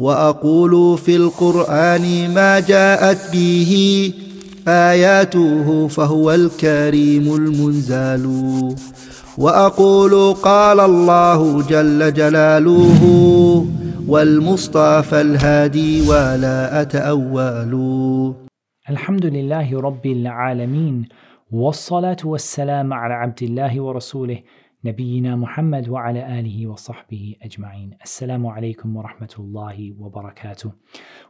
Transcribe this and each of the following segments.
وأقول في القرآن ما جاءت به آياته فهو الكريم المنزال. وأقول قال الله جل جلاله والمصطفى الهادي ولا أتأول. الحمد لله رب العالمين والصلاة والسلام على عبد الله ورسوله نبينا محمد وعلى آله وصحبه أجمعين السلام عليكم ورحمة الله وبركاته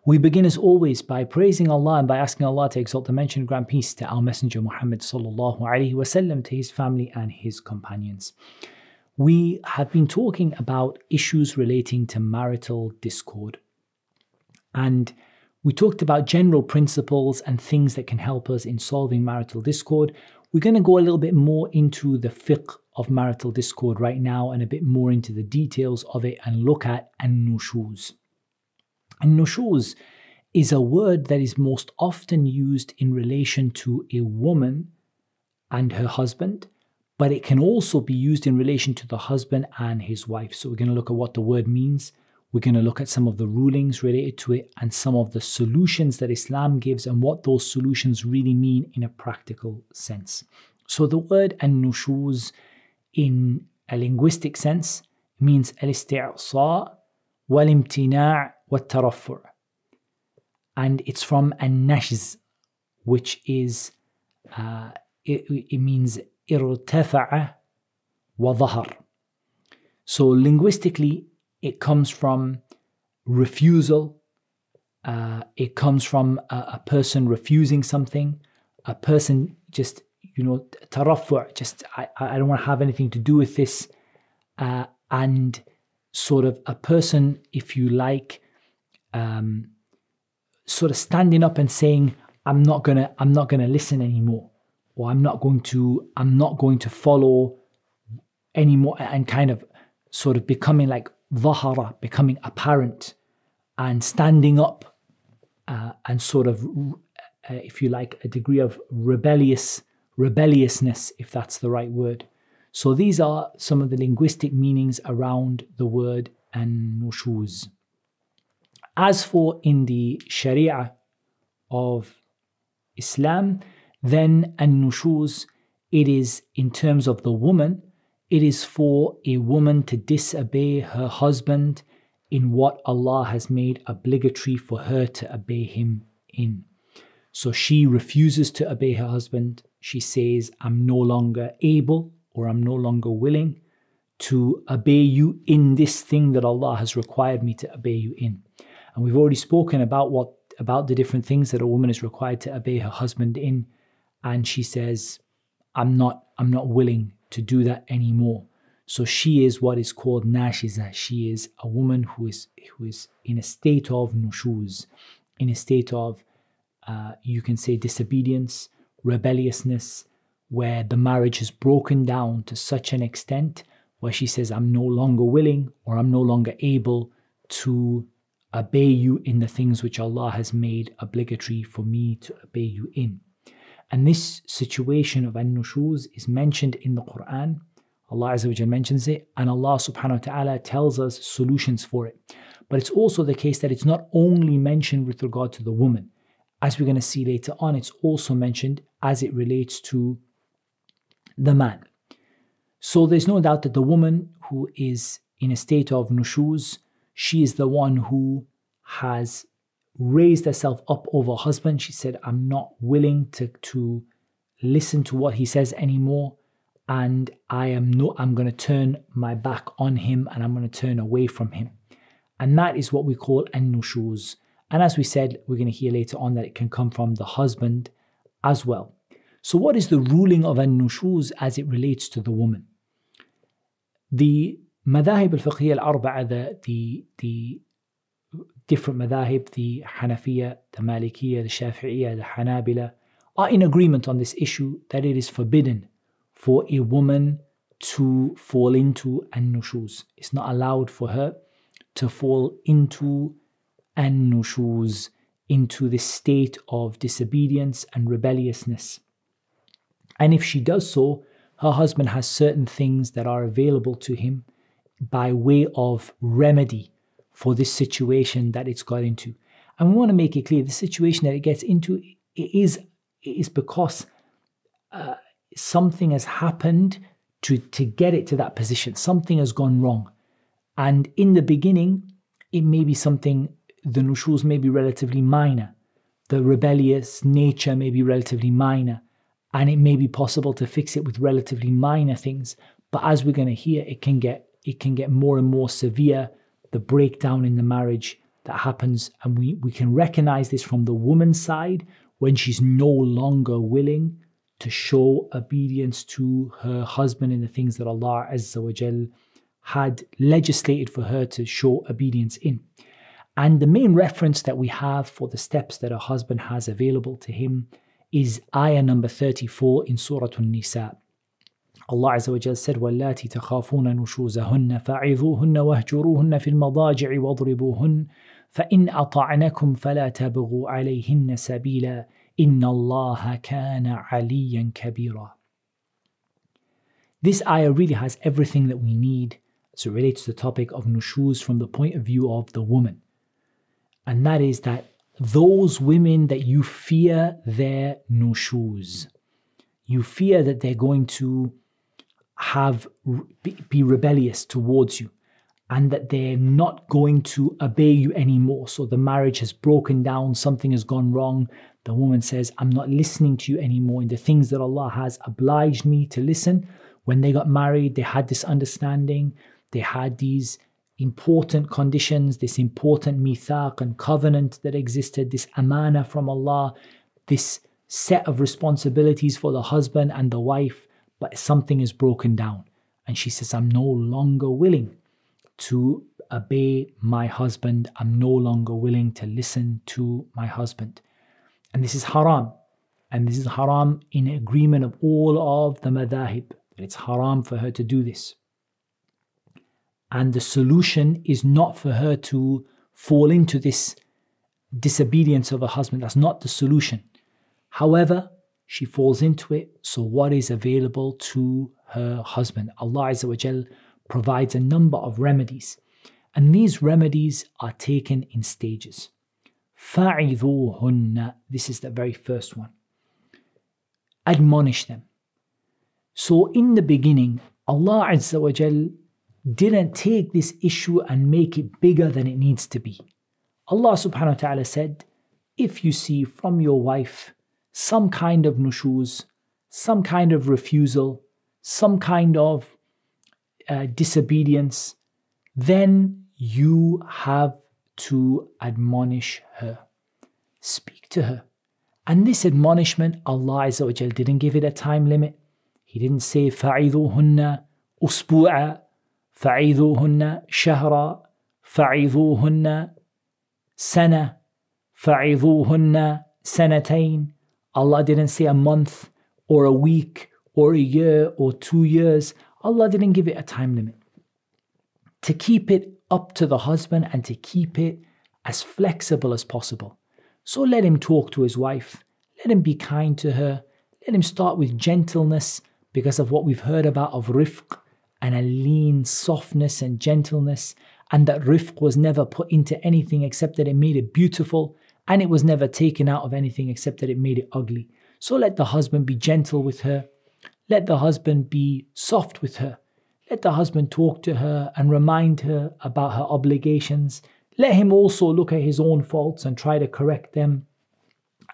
We begin as always by praising Allah and by asking Allah to exalt the mentioned grand peace to our Messenger Muhammad sallallahu alaihi wasallam, to his family and his companions. We have been talking about issues relating to marital discord and we talked about general principles and things that can help us in solving marital discord. We're going to go a little bit more into the fiqh of marital discord right now and a bit more into the details of it and look at an-nushuz. An-nushuz is a word that is most often used in relation to a woman and her husband, but it can also be used in relation to the husband and his wife. So we're going to look at what the word means we're going to look at some of the rulings related to it and some of the solutions that Islam gives and what those solutions really mean in a practical sense. So the word an-nushuz in a linguistic sense means al-isti'sa wal-imtina' wat-taraffu' and it's from an-nashz which is uh, it, it means irtafa'a wa. So linguistically it comes from refusal. Uh, it comes from a, a, person refusing something, a person just, you know, tarafu, just, I, I don't want to have anything to do with this. Uh, and sort of a person, if you like, um, sort of standing up and saying, I'm not gonna, I'm not gonna listen anymore, or I'm not going to, I'm not going to follow anymore, and kind of sort of becoming like dhahara, becoming apparent, and standing up, uh, and sort of, uh, if you like, a degree of rebellious rebelliousness, if that's the right word. So these are some of the linguistic meanings around the word an-nushuz. As for in the Sharia of Islam, then an-nushuz, it is in terms of the woman, it is for a woman to disobey her husband in what Allah has made obligatory for her to obey him in. So she refuses to obey her husband. She says, I'm no longer able or I'm no longer willing to obey you in this thing that Allah has required me to obey you in. And we've already spoken about what about the different things that a woman is required to obey her husband in. And she says, I'm not, I'm not willing to do that anymore. So she is what is called nashiza. She is a woman who is who is in a state of nushuz, in a state of uh, you can say disobedience, rebelliousness, where the marriage is broken down to such an extent where she says, I'm no longer willing or I'm no longer able to obey you in the things which Allah has made obligatory for me to obey you in. And this situation of an-nushuz is mentioned in the Quran. Allah Azza wa mentions it, and Allah subhanahu wa ta'ala tells us solutions for it. But it's also the case that it's not only mentioned with regard to the woman. As we're going to see later on, it's also mentioned as it relates to the man. So there's no doubt that the woman who is in a state of nushuz, she is the one who has raised herself up over her husband. She said, I'm not willing to, to listen to what he says anymore. And I am no, I'm going to turn my back on him and I'm going to turn away from him. And that is what we call an-nushuz. And as we said, we're going to hear later on that it can come from the husband as well. So, what is the ruling of an-nushuz as it relates to the woman? The madahib al-fiqhiyya al-arba'a, the, the, the different madhahib, the Hanafiya, the Malikiya, the Shafi'iyya, the Hanabila, are in agreement on this issue that it is forbidden for a woman to fall into an-nushuz. It's not allowed for her to fall into an-nushuz, into this state of disobedience and rebelliousness. And if she does so, her husband has certain things that are available to him by way of remedy for this situation that it's got into. And we want to make it clear the situation that it gets into is, is because uh, something has happened to, to get it to that position. Something has gone wrong. And in the beginning, it may be something, the nushuz may be relatively minor. The rebellious nature may be relatively minor. And it may be possible to fix it with relatively minor things. But as we're going to hear, it can get it can get more and more severe, the breakdown in the marriage that happens. And we, we can recognize this from the woman's side when she's no longer willing to show obedience to her husband in the things that Allah Azza wa Jal had legislated for her to show obedience in. And the main reference that we have for the steps that a husband has available to him is ayah number 34 in Surah An-Nisa. Allah Azza wa Jal said, وَاللَّاتِ تَخَافُونَ نُشُوزَهُنَّ فَعِظُوهُنَّ وَاهْجُرُوهُنَّ فِي الْمَضَاجِعِ وَاضْرِبُوهُنَّ فَإِنْ أَطَعْنَكُمْ فَلَا تَبْغُوا عَلَيْهِنَّ سَبِيلًا إِنَّ اللَّهَ كَانَ عَلِيًّا كَبِيرًا This ayah really has everything that we need as it relates to the topic of nushuz from the point of view of the woman. And that is that those women that you fear their nushuz, you fear that they're going to have be rebellious towards you and that they're not going to obey you anymore. So the marriage has broken down, something has gone wrong. The woman says, I'm not listening to you anymore in the things that Allah has obliged me to listen. When they got married, they had this understanding, they had these important conditions, this important mithaq and covenant that existed, this amana from Allah, this set of responsibilities for the husband and the wife, but something is broken down. And she says, I'm no longer willing to obey my husband. I'm no longer willing to listen to my husband. And this is haram. And this is haram in agreement of all of the madahib. It's haram for her to do this. And the solution is not for her to fall into this disobedience of her husband. That's not the solution. However, she falls into it. So, what is available to her husband? Allah Azza wa Jal provides a number of remedies. And these remedies are taken in stages. فَعِذُوهُنَّ This is the very first one. Admonish them. So in the beginning, Allah Azza wa Jal didn't take this issue and make it bigger than it needs to be. Allah subhanahu wa ta'ala said, if you see from your wife some kind of nushuz, some kind of refusal, some kind of uh, disobedience, then you have to admonish her. Speak to her. And this admonishment, Allah Azza wa Jal didn't give it a time limit. He didn't say فَعِذُوهُنَّ أُسْبُوعًا فعيذوهن شهرا فعيذوهن سنة فعيذوهن سنتين Allah didn't say a month or a week or a year or two years. Allah didn't give it a time limit. To keep it up to the husband and to keep it as flexible as possible. So let him talk to his wife. Let him be kind to her. Let him start with gentleness because of what we've heard about of rifq, and a lean softness and gentleness, and that rifq was never put into anything except that it made it beautiful, and it was never taken out of anything except that it made it ugly. So let the husband be gentle with her, let the husband be soft with her, let the husband talk to her and remind her about her obligations. Let him also look at his own faults and try to correct them.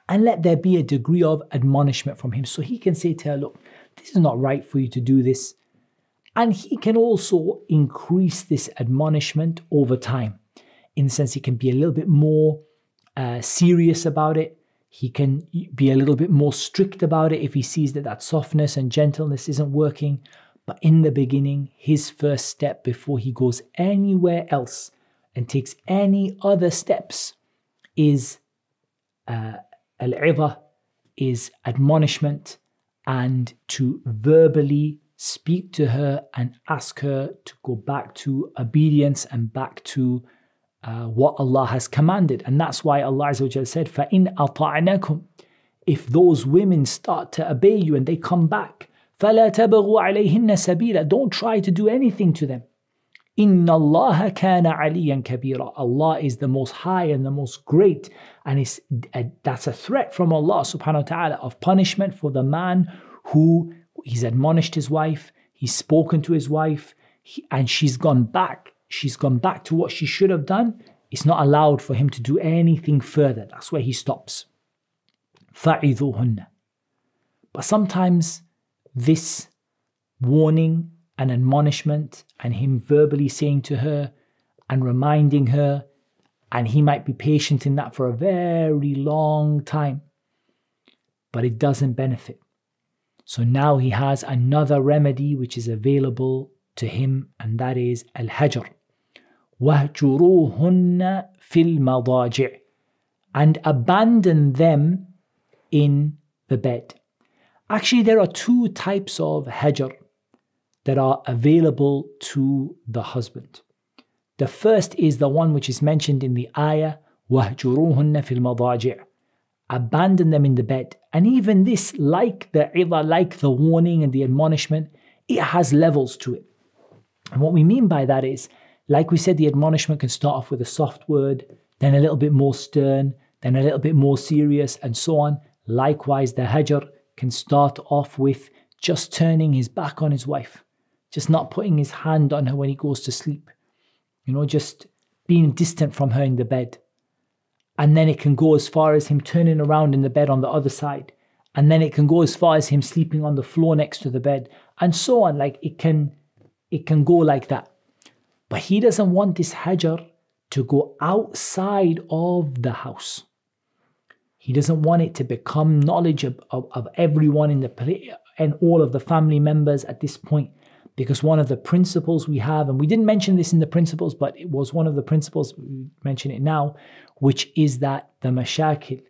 And let there be a degree of admonishment from him so he can say to her, Look, this is not right for you to do this. And he can also increase this admonishment over time. In the sense, he can be a little bit more uh, serious about it. He can be a little bit more strict about it if he sees that that softness and gentleness isn't working. But in the beginning, his first step before he goes anywhere else and takes any other steps is uh, al is admonishment and to verbally speak to her and ask her to go back to obedience and back to uh, what Allah has commanded. And that's why Allah said, فَإِنْ أَطَعْنَكُمْ If those women start to obey you and they come back, فَلَا تَبَغُوا عَلَيْهِنَّ سَبِيلًا Don't try to do anything to them. Inna Allah kana aliyan kabira. Allah is the most high and the most great. And it's, a, that's a threat from Allah subhanahu wa ta'ala of punishment for the man who he's admonished his wife, he's spoken to his wife, he, and she's gone back. She's gone back to what she should have done. It's not allowed for him to do anything further. That's where he stops. فَعِذُوهُنَّ But sometimes this warning and admonishment and him verbally saying to her and reminding her, and he might be patient in that for a very long time, but it doesn't benefit. So now he has another remedy which is available to him, and that is al hajr. وَهْجُرُوهُنَّ فِي الْمَضَاجِعِ And abandon them in the bed. Actually, there are two types of hajr that are available to the husband. The first is the one which is mentioned in the ayah, وَهْجُرُوهُنَّ فِي الْمَضَاجِعِ Abandon them in the bed. And even this, like the ilah, like the warning and the admonishment, it has levels to it. And what we mean by that is, like we said, the admonishment can start off with a soft word, then a little bit more stern, then a little bit more serious, and so on. Likewise, the hajr can start off with just turning his back on his wife just not putting his hand on her when he goes to sleep, you know, just being distant from her in the bed. And then it can go as far as him turning around in the bed on the other side. And then it can go as far as him sleeping on the floor next to the bed, and so on. Like it can, it can go like that. But he doesn't want this hajr to go outside of the house. He doesn't want it to become knowledge of, of, of everyone in the and all of the family members at this point because one of the principles we have, and we didn't mention this in the principles, but it was one of the principles, we mention it now, which is that the mashakil,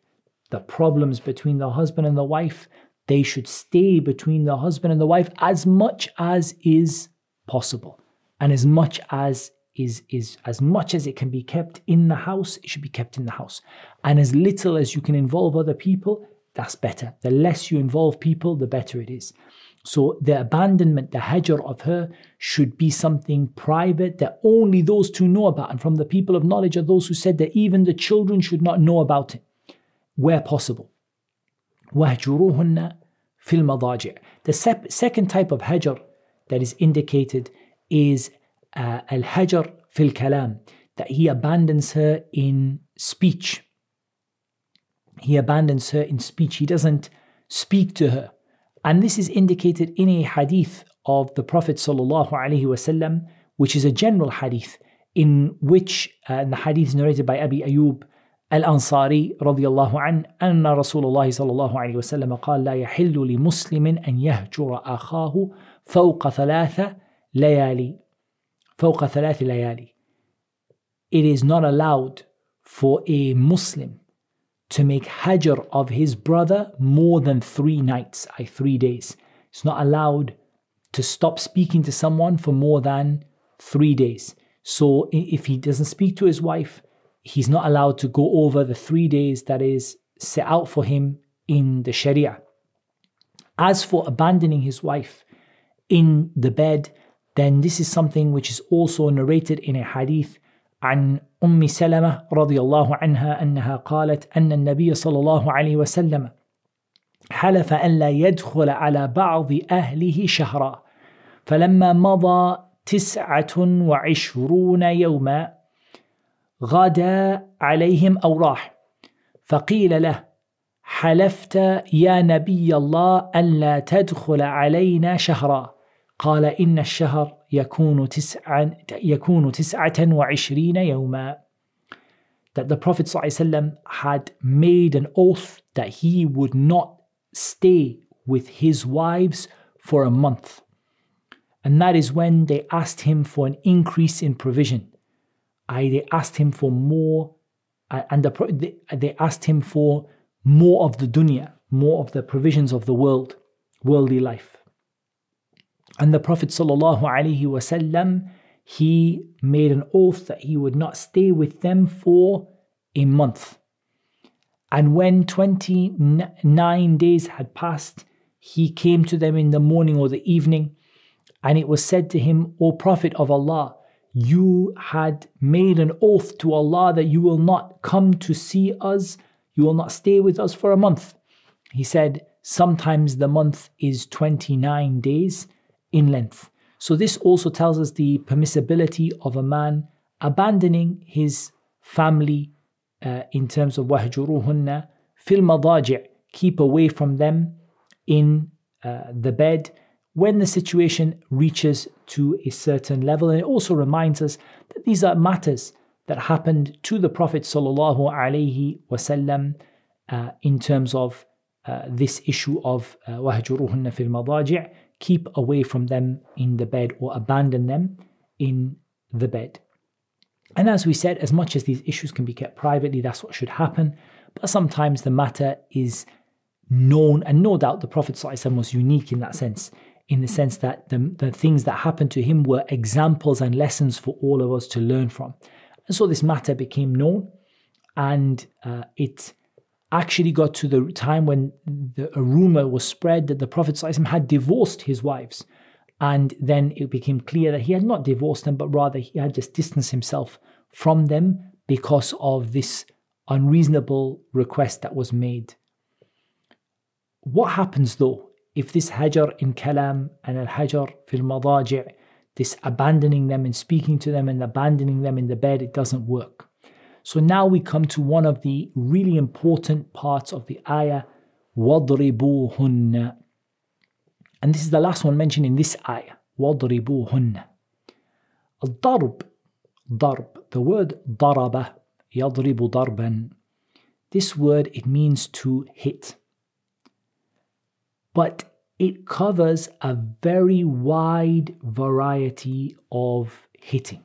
the problems between the husband and the wife, they should stay between the husband and the wife as much as is possible. And as much as is is as much as it can be kept in the house, it should be kept in the house. And as little as you can involve other people, that's better. The less you involve people, the better it is. So the abandonment, the hajr of her should be something private that only those two know about. And from the people of knowledge are those who said that even the children should not know about it, where possible. وَهْجُرُوهُنَّ فِي الْمَضَاجِعِ The sep- second type of hajr that is indicated is uh, al-hajr fil kalam, that he abandons her in speech. He abandons her in speech. He doesn't speak to her. And this is indicated in a hadith of the Prophet وسلم, which is a general hadith in which uh, the hadith is narrated by Abi Ayyub الأنصاري رضي الله عنه أن رسول الله صلى الله عليه وسلم قال لا يحل لمسلم أن يهجر أخاه فوق ثلاث ليالي فوق ثلاث ليالي It is not allowed for a Muslim to make hajr of his brother more than three nights, i three days. It's not allowed to stop speaking to someone for more than three days. So if he doesn't speak to his wife, he's not allowed to go over the three days that is set out for him in the Sharia. As for abandoning his wife in the bed, then this is something which is also narrated in a hadith عن ام سلمه رضي الله عنها انها قالت ان النبي صلى الله عليه وسلم حلف ان لا يدخل على بعض اهله شهرا فلما مضى تسعه وعشرون يوما غدا عليهم أو راح فقيل له حلفت يا نبي الله ان لا تدخل علينا شهرا قال إن الشهر يكون تسعا يكون تسعة وعشرين يوما that the Prophet ﷺ had made an oath that he would not stay with his wives for a month. And that is when they asked him for an increase in provision. I, they asked him for more, uh, and the, they, they asked him for more of the dunya, more of the provisions of the world, worldly life. And the Prophet ﷺ, he made an oath that he would not stay with them for a month. And when 29 days had passed, he came to them in the morning or the evening, and it was said to him, O Prophet of Allah, you had made an oath to Allah that you will not come to see us, you will not stay with us for a month. He said, Sometimes the month is 29 days in length. So, this also tells us the permissibility of a man abandoning his family uh, in terms of wahjuruhunna fil madaji' keep away from them in uh, the bed when the situation reaches to a certain level. And it also reminds us that these are matters that happened to the Prophet sallallahu alaihi wasallam uh, in terms of uh, this issue of uh, wahjuruhunna fil madaji' keep away from them in the bed or abandon them in the bed. And as we said, as much as these issues can be kept privately, that's what should happen. But sometimes the matter is known, and no doubt the Prophet ﷺ was unique in that sense, in the sense that the, the things that happened to him were examples and lessons for all of us to learn from. And so this matter became known, and uh, it actually got to the time when the, a rumor was spread that the Prophet had divorced his wives. And then it became clear that he had not divorced them, but rather he had just distanced himself from them because of this unreasonable request that was made. What happens though if this hajar in kalam and al hajar fil madaji', this abandoning them and speaking to them and abandoning them in the bed, it doesn't work? So now we come to one of the really important parts of the ayah, وَضْرِبُوهُنَّ and this is the last one mentioned in this ayah. وَضْرِبُوهُنَّ الضرب ضرب the word ضرب يضرب ضربا this word it means to hit but it covers a very wide variety of hitting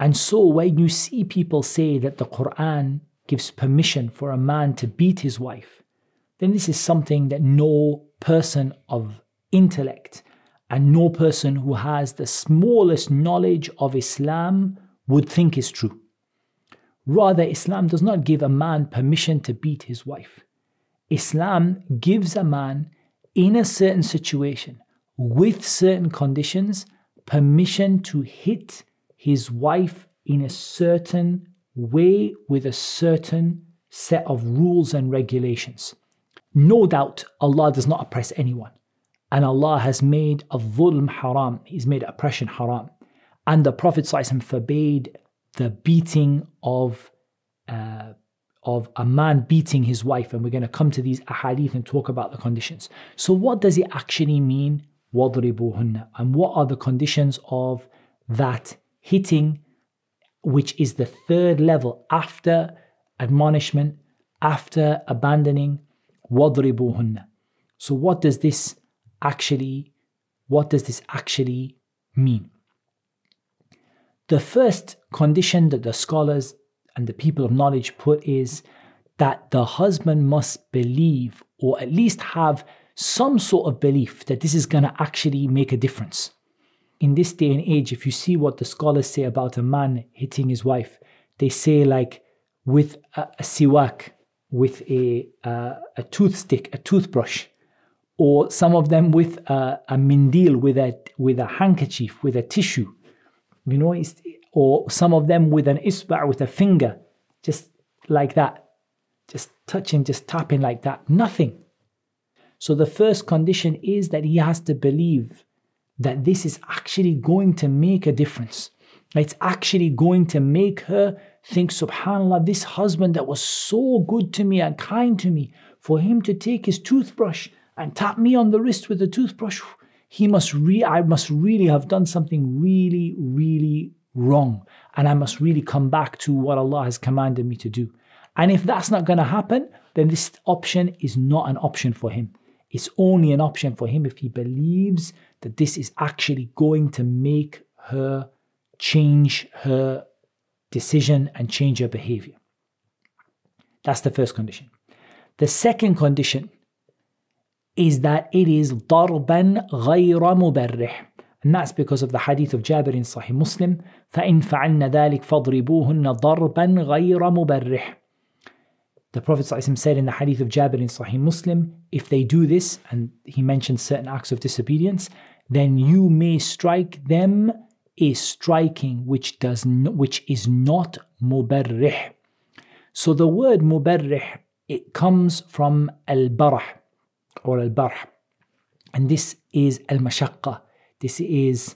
and so when you see people say that the Quran gives permission for a man to beat his wife then this is something that no person of intellect and no person who has the smallest knowledge of Islam would think is true. Rather, Islam does not give a man permission to beat his wife. Islam gives a man in a certain situation with certain conditions permission to hit his wife in a certain way with a certain set of rules and regulations. No doubt Allah does not oppress anyone. And Allah has made a dhulm haram. He's made oppression haram. And the Prophet ﷺ forbade the beating of, uh, of a man beating his wife. And we're going to come to these ahadith and talk about the conditions. So, what does it actually mean? وَضْرِبُوهُنَّ And what are the conditions of that hitting, which is the third level after admonishment, after abandoning, وَضْرِبُوهُنَّ So what does this actually, what does this actually mean? The first condition that the scholars and the people of knowledge put is that the husband must believe or at least have some sort of belief that this is going to actually make a difference. In this day and age, if you see what the scholars say about a man hitting his wife, they say, like, with a, a siwak, with a, uh, a toothstick, a toothbrush, or some of them with a, a mindil, with a, with a handkerchief, with a tissue, you know, or some of them with an isba, with a finger, just like that, just touching, just tapping like that, nothing. So the first condition is that he has to believe that this is actually going to make a difference. It's actually going to make her think, subhanAllah, this husband that was so good to me and kind to me, for him to take his toothbrush and tap me on the wrist with the toothbrush, he must re- I must really have done something really, really wrong. And I must really come back to what Allah has commanded me to do. And if that's not going to happen, then this option is not an option for him. It's only an option for him if he believes that this is actually going to make her change her decision and change your behavior. That's the first condition. The second condition is that it is ضربا غير مبرح and that's because of the hadith of Jabir in Sahih Muslim فإن فعلن ذلك فاضربوهن ضربا غير مبرح the Prophet said in the hadith of Jabir in Sahih Muslim, if they do this, and he mentioned certain acts of disobedience, then you may strike them a striking which does which is not mubarrih. So the word mubarrih it comes from al-barh or al-barh. And this is al-mashaqqa. This is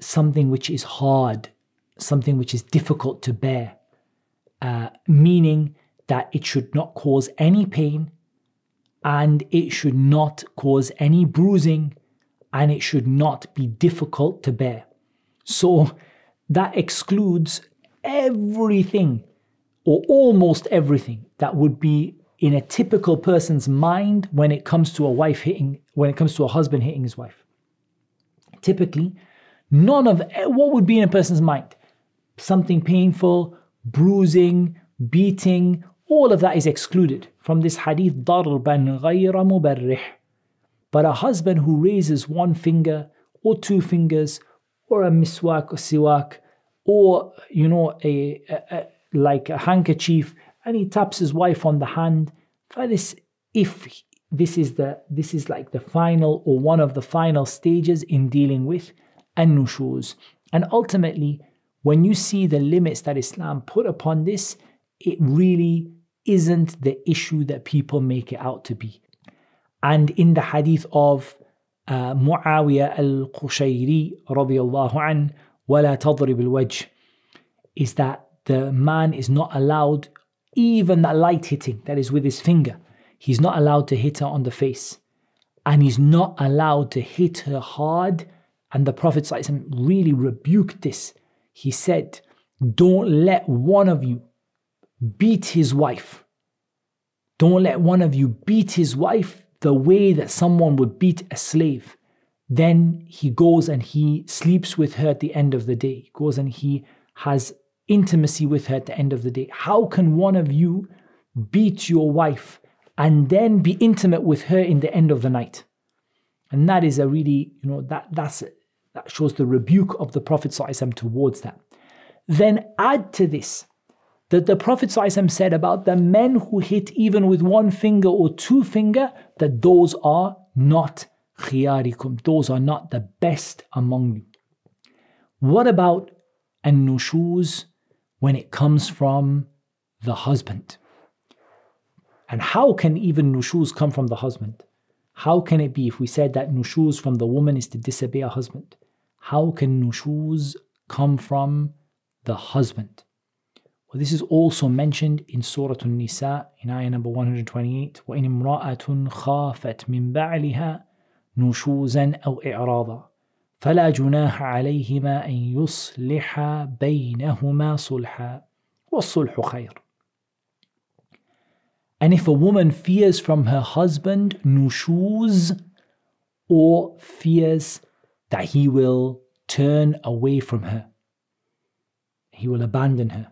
something which is hard, something which is difficult to bear, uh, meaning that it should not cause any pain and it should not cause any bruising and it should not be difficult to bear. So that excludes everything or almost everything that would be in a typical person's mind when it comes to a wife hitting, when it comes to a husband hitting his wife. Typically, none of what would be in a person's mind, something painful, bruising, beating, all of that is excluded from this hadith ضربا غير مبرح. But a husband who raises one finger or two fingers or a miswak or siwak or you know a, a, a like a handkerchief and he taps his wife on the hand for this if this is the this is like the final or one of the final stages in dealing with an-nushuz and ultimately when you see the limits that Islam put upon this it really isn't the issue that people make it out to be and in the hadith of uh, Muawiyah al-Qushayri radiyallahu an ولا تضرب الوجه is that the man is not allowed even that light hitting that is with his finger he's not allowed to hit her on the face and he's not allowed to hit her hard and the prophet really rebuked this he said don't let one of you beat his wife don't let one of you beat his wife the way that someone would beat a slave then he goes and he sleeps with her at the end of the day he goes and he has intimacy with her at the end of the day. How can one of you beat your wife and then be intimate with her in the end of the night? And that is a really, you know, that that's that shows the rebuke of the Prophet towards that. Then add to this that the Prophet ﷺ said about the men who hit even with one finger or two finger, that those are not khiyarikum, those are not the best among you. What about an-nushuz when it comes from the husband. And how can even nushuz come from the husband? How can it be if we said that nushuz from the woman is to disobey a husband? How can nushuz come from the husband? Well, this is also mentioned in Surah An-Nisa in ayah number 128. وَإِنِ امْرَأَةٌ خَافَتْ مِنْ بَعْلِهَا نُشُوزًا أَوْ إِعْرَاضًا فلا جناح عليهما أن يصلحا بينهما صلحا والصلح خير. And if a woman fears from her husband nushuz or fears that he will turn away from her, he will abandon her,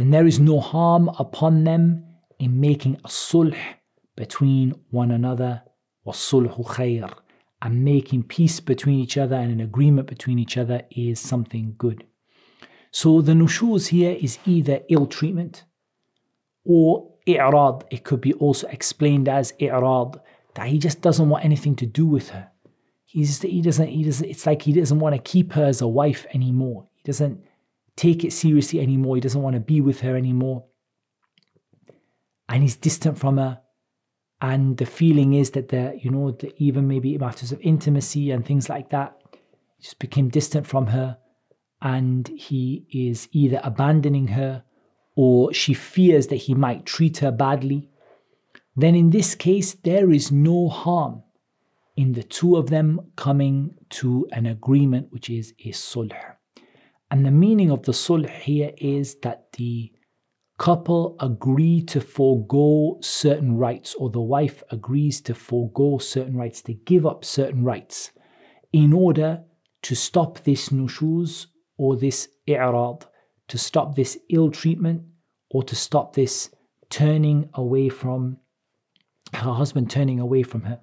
then there is no harm upon them in making a sulh between one another, wasulhu khair, and making peace between each other and an agreement between each other is something good. So the nushuz here is either ill treatment or i'rad. It could be also explained as i'rad, that he just doesn't want anything to do with her. He's he doesn't, he doesn't, it's like he doesn't want to keep her as a wife anymore. He doesn't, take it seriously anymore. He doesn't want to be with her anymore. And he's distant from her and the feeling is that the you know the, even maybe matters of intimacy and things like that just became distant from her and he is either abandoning her or she fears that he might treat her badly then in this case there is no harm in the two of them coming to an agreement which is a sulh and the meaning of the sulh here is that the couple agree to forego certain rights, or the wife agrees to forego certain rights, to give up certain rights, in order to stop this nushuz or this i'rad, to stop this ill treatment or to stop this turning away from her husband turning away from her.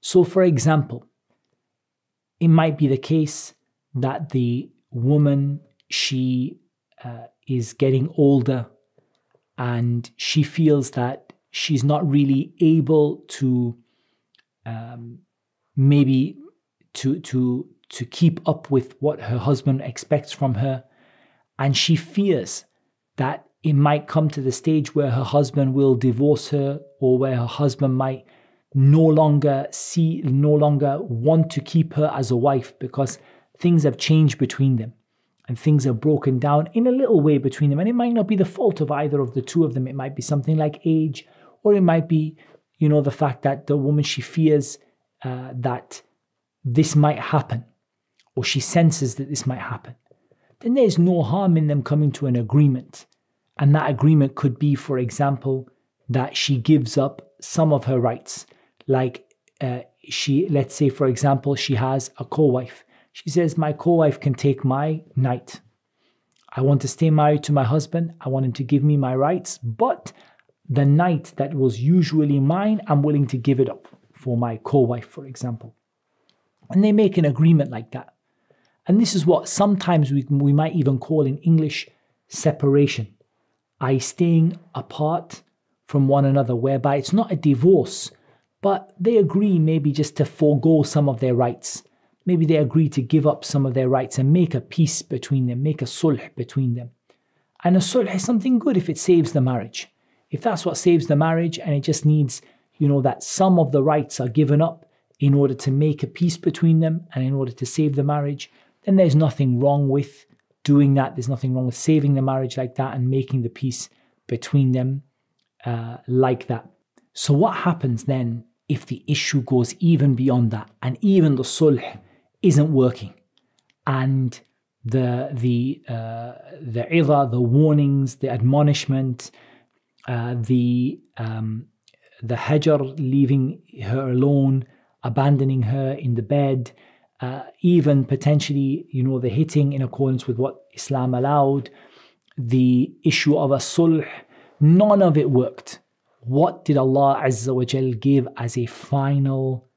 So, for example, it might be the case that the woman she uh, is getting older and she feels that she's not really able to um, maybe to to to keep up with what her husband expects from her. And she fears that it might come to the stage where her husband will divorce her or where her husband might no longer see, no longer want to keep her as a wife because things have changed between them and things have broken down in a little way between them. And it might not be the fault of either of the two of them. It might be something like age, or it might be, you know, the fact that the woman she fears uh, that this might happen, or she senses that this might happen. Then there's no harm in them coming to an agreement. And that agreement could be, for example, that she gives up some of her rights. Like uh, she, let's say, for example, she has a co wife she says, My co wife can take my night. I want to stay married to my husband. I want him to give me my rights, but the night that was usually mine, I'm willing to give it up for my co wife, for example. And they make an agreement like that. And this is what sometimes we, we might even call in English separation, i.e., staying apart from one another, whereby it's not a divorce, but they agree maybe just to forego some of their rights maybe they agree to give up some of their rights and make a peace between them, make a sulh between them. And a sulh is something good if it saves the marriage. If that's what saves the marriage and it just needs, you know, that some of the rights are given up in order to make a peace between them and in order to save the marriage, then there's nothing wrong with doing that. There's nothing wrong with saving the marriage like that and making the peace between them uh, like that. So, what happens then if the issue goes even beyond that and even the sulh isn't working, and the the uh, the idha, the warnings, the admonishment, uh, the um, the hajar, leaving her alone, abandoning her in the bed, uh, even potentially, you know, the hitting in accordance with what Islam allowed, the issue of a sulh, none of it worked. What did Allah Azza wa Jal give as a final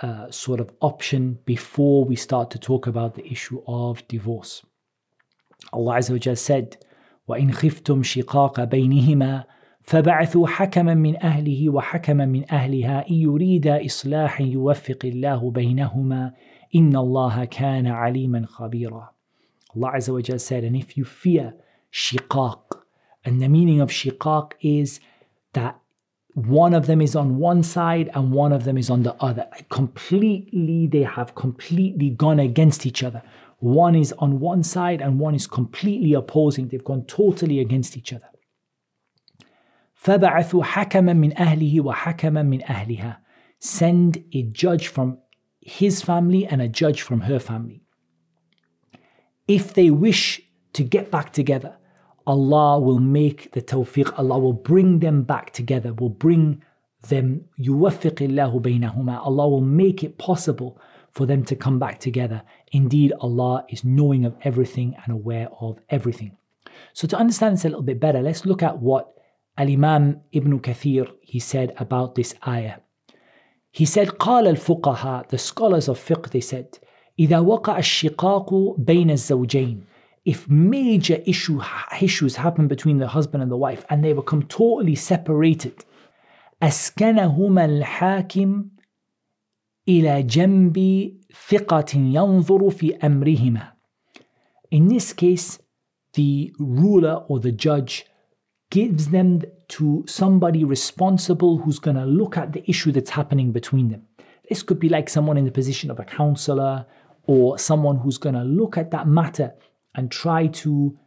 uh, sort of option before we start to talk about the issue of divorce. Allah Azza wa Jal said, وَإِنْ خِفْتُمْ شِقَاقَ بَيْنِهِمَا فبعثوا حكما من أهله وحكما من أهلها إن يريد إصلاحا يوفق الله بينهما إن الله كان عليما خبيرا Allah Azza wa Jal said, and if you fear shiqaq, and the meaning of shiqaq is that one of them is on one side and one of them is on the other. Completely, they have completely gone against each other. One is on one side and one is completely opposing. They've gone totally against each other. فَبَعَثُوا حَكَمًا مِنْ أَهْلِهِ وَحَكَمًا مِنْ أَهْلِهَا Send a judge from his family and a judge from her family. If they wish to get back together, Allah will make the tawfiq, Allah will bring them back together, will bring them, يُوَفِّقِ اللَّهُ بَيْنَهُمَا Allah will make it possible for them to come back together. Indeed, Allah is knowing of everything and aware of everything. So to understand this a little bit better, let's look at what Al-Imam Ibn Kathir, he said about this ayah. He said, قال الفقهاء, the scholars of fiqh, they said, إذا وقع الشقاق بين الزوجين if major issue, issues happen between the husband and the wife and they become totally separated أسكنهما الحاكم إلى جنب ثقة ينظر في أمرهما In this case, the ruler or the judge gives them to somebody responsible who's going to look at the issue that's happening between them. This could be like someone in the position of a counselor or someone who's going to look at that matter and try to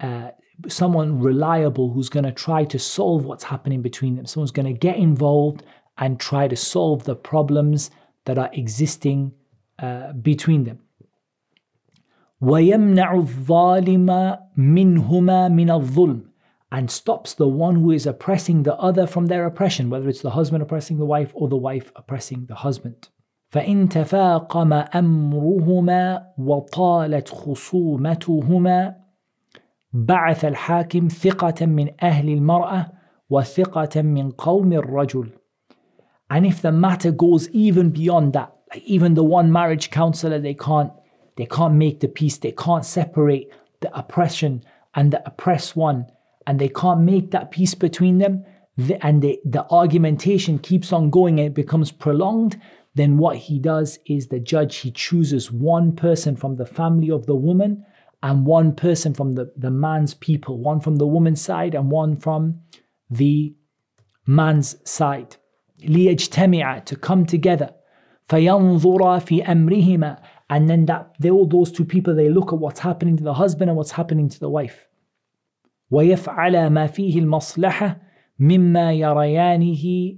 uh, someone reliable who's going to try to solve what's happening between them. Someone's going to get involved and try to solve the problems that are existing uh, between them. ويمنع الظالم منهما من الظلم and stops the one who is oppressing the other from their oppression, whether it's the husband oppressing the wife or the wife oppressing the husband. فإن تفاقم أمرهما وطالت خصومتهما بعث الحاكم ثقة من أهل المرأة وثقة من قوم الرجل And if the matter goes even beyond that, like even the one marriage counselor, they can't they can't make the peace, they can't separate the oppression and the oppressed one, and they can't make that peace between them, the, and the, the argumentation keeps on going and it becomes prolonged, then what he does is the judge he chooses one person from the family of the woman and one person from the, the man's people, one from the woman's side and one from the man's side. ليجتمع to come together فينظر في أمرهما and then that they, all those two people they look at what's happening to the husband and what's happening to the wife ويفعل ما فيه المصلحة مما يريانه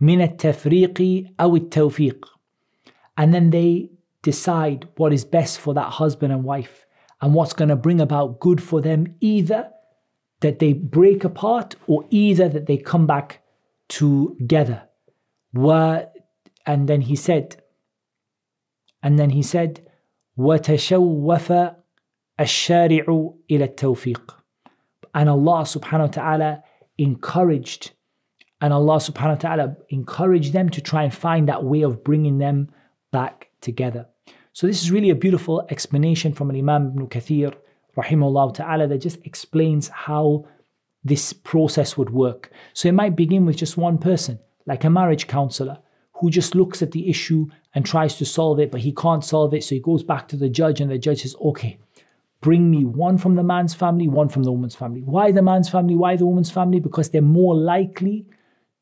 من التفريق أو التوفيق and then they decide what is best for that husband and wife and what's going to bring about good for them either that they break apart or either that they come back together were and then he said and then he said وتشوف الشارع إلى التوفيق and Allah subhanahu wa ta'ala encouraged and Allah subhanahu wa ta'ala encouraged them to try and find that way of bringing them back together. So this is really a beautiful explanation from Imam Ibn Kathir, rahimahullah ta'ala, that just explains how this process would work. So it might begin with just one person, like a marriage counselor, who just looks at the issue and tries to solve it, but he can't solve it. So he goes back to the judge, and the judge says, okay, bring me one from the man's family, one from the woman's family. Why the man's family? Why the woman's family? Because they're more likely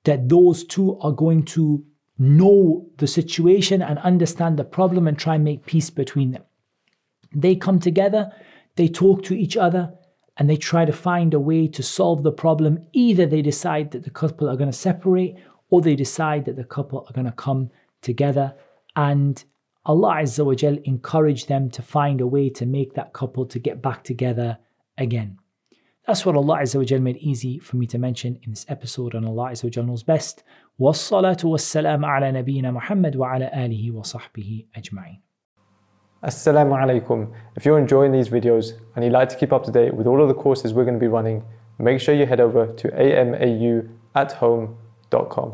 that those two are going to know the situation and understand the problem and try and make peace between them. They come together, they talk to each other, and they try to find a way to solve the problem. Either they decide that the couple are going to separate, or they decide that the couple are going to come together. And Allah Azza wa them to find a way to make that couple to get back together again. That's what Allah Azza wa Jal made easy for me to mention in this episode, and Allah Azza wa Jal knows best. والصلاة والسلام على نبينا محمد وعلى آله وصحبه أجمعين. Assalamu alaikum. If you're enjoying these videos and you'd like to keep up to date with all of the courses we're going to be running, make sure you head over to amauathome.com.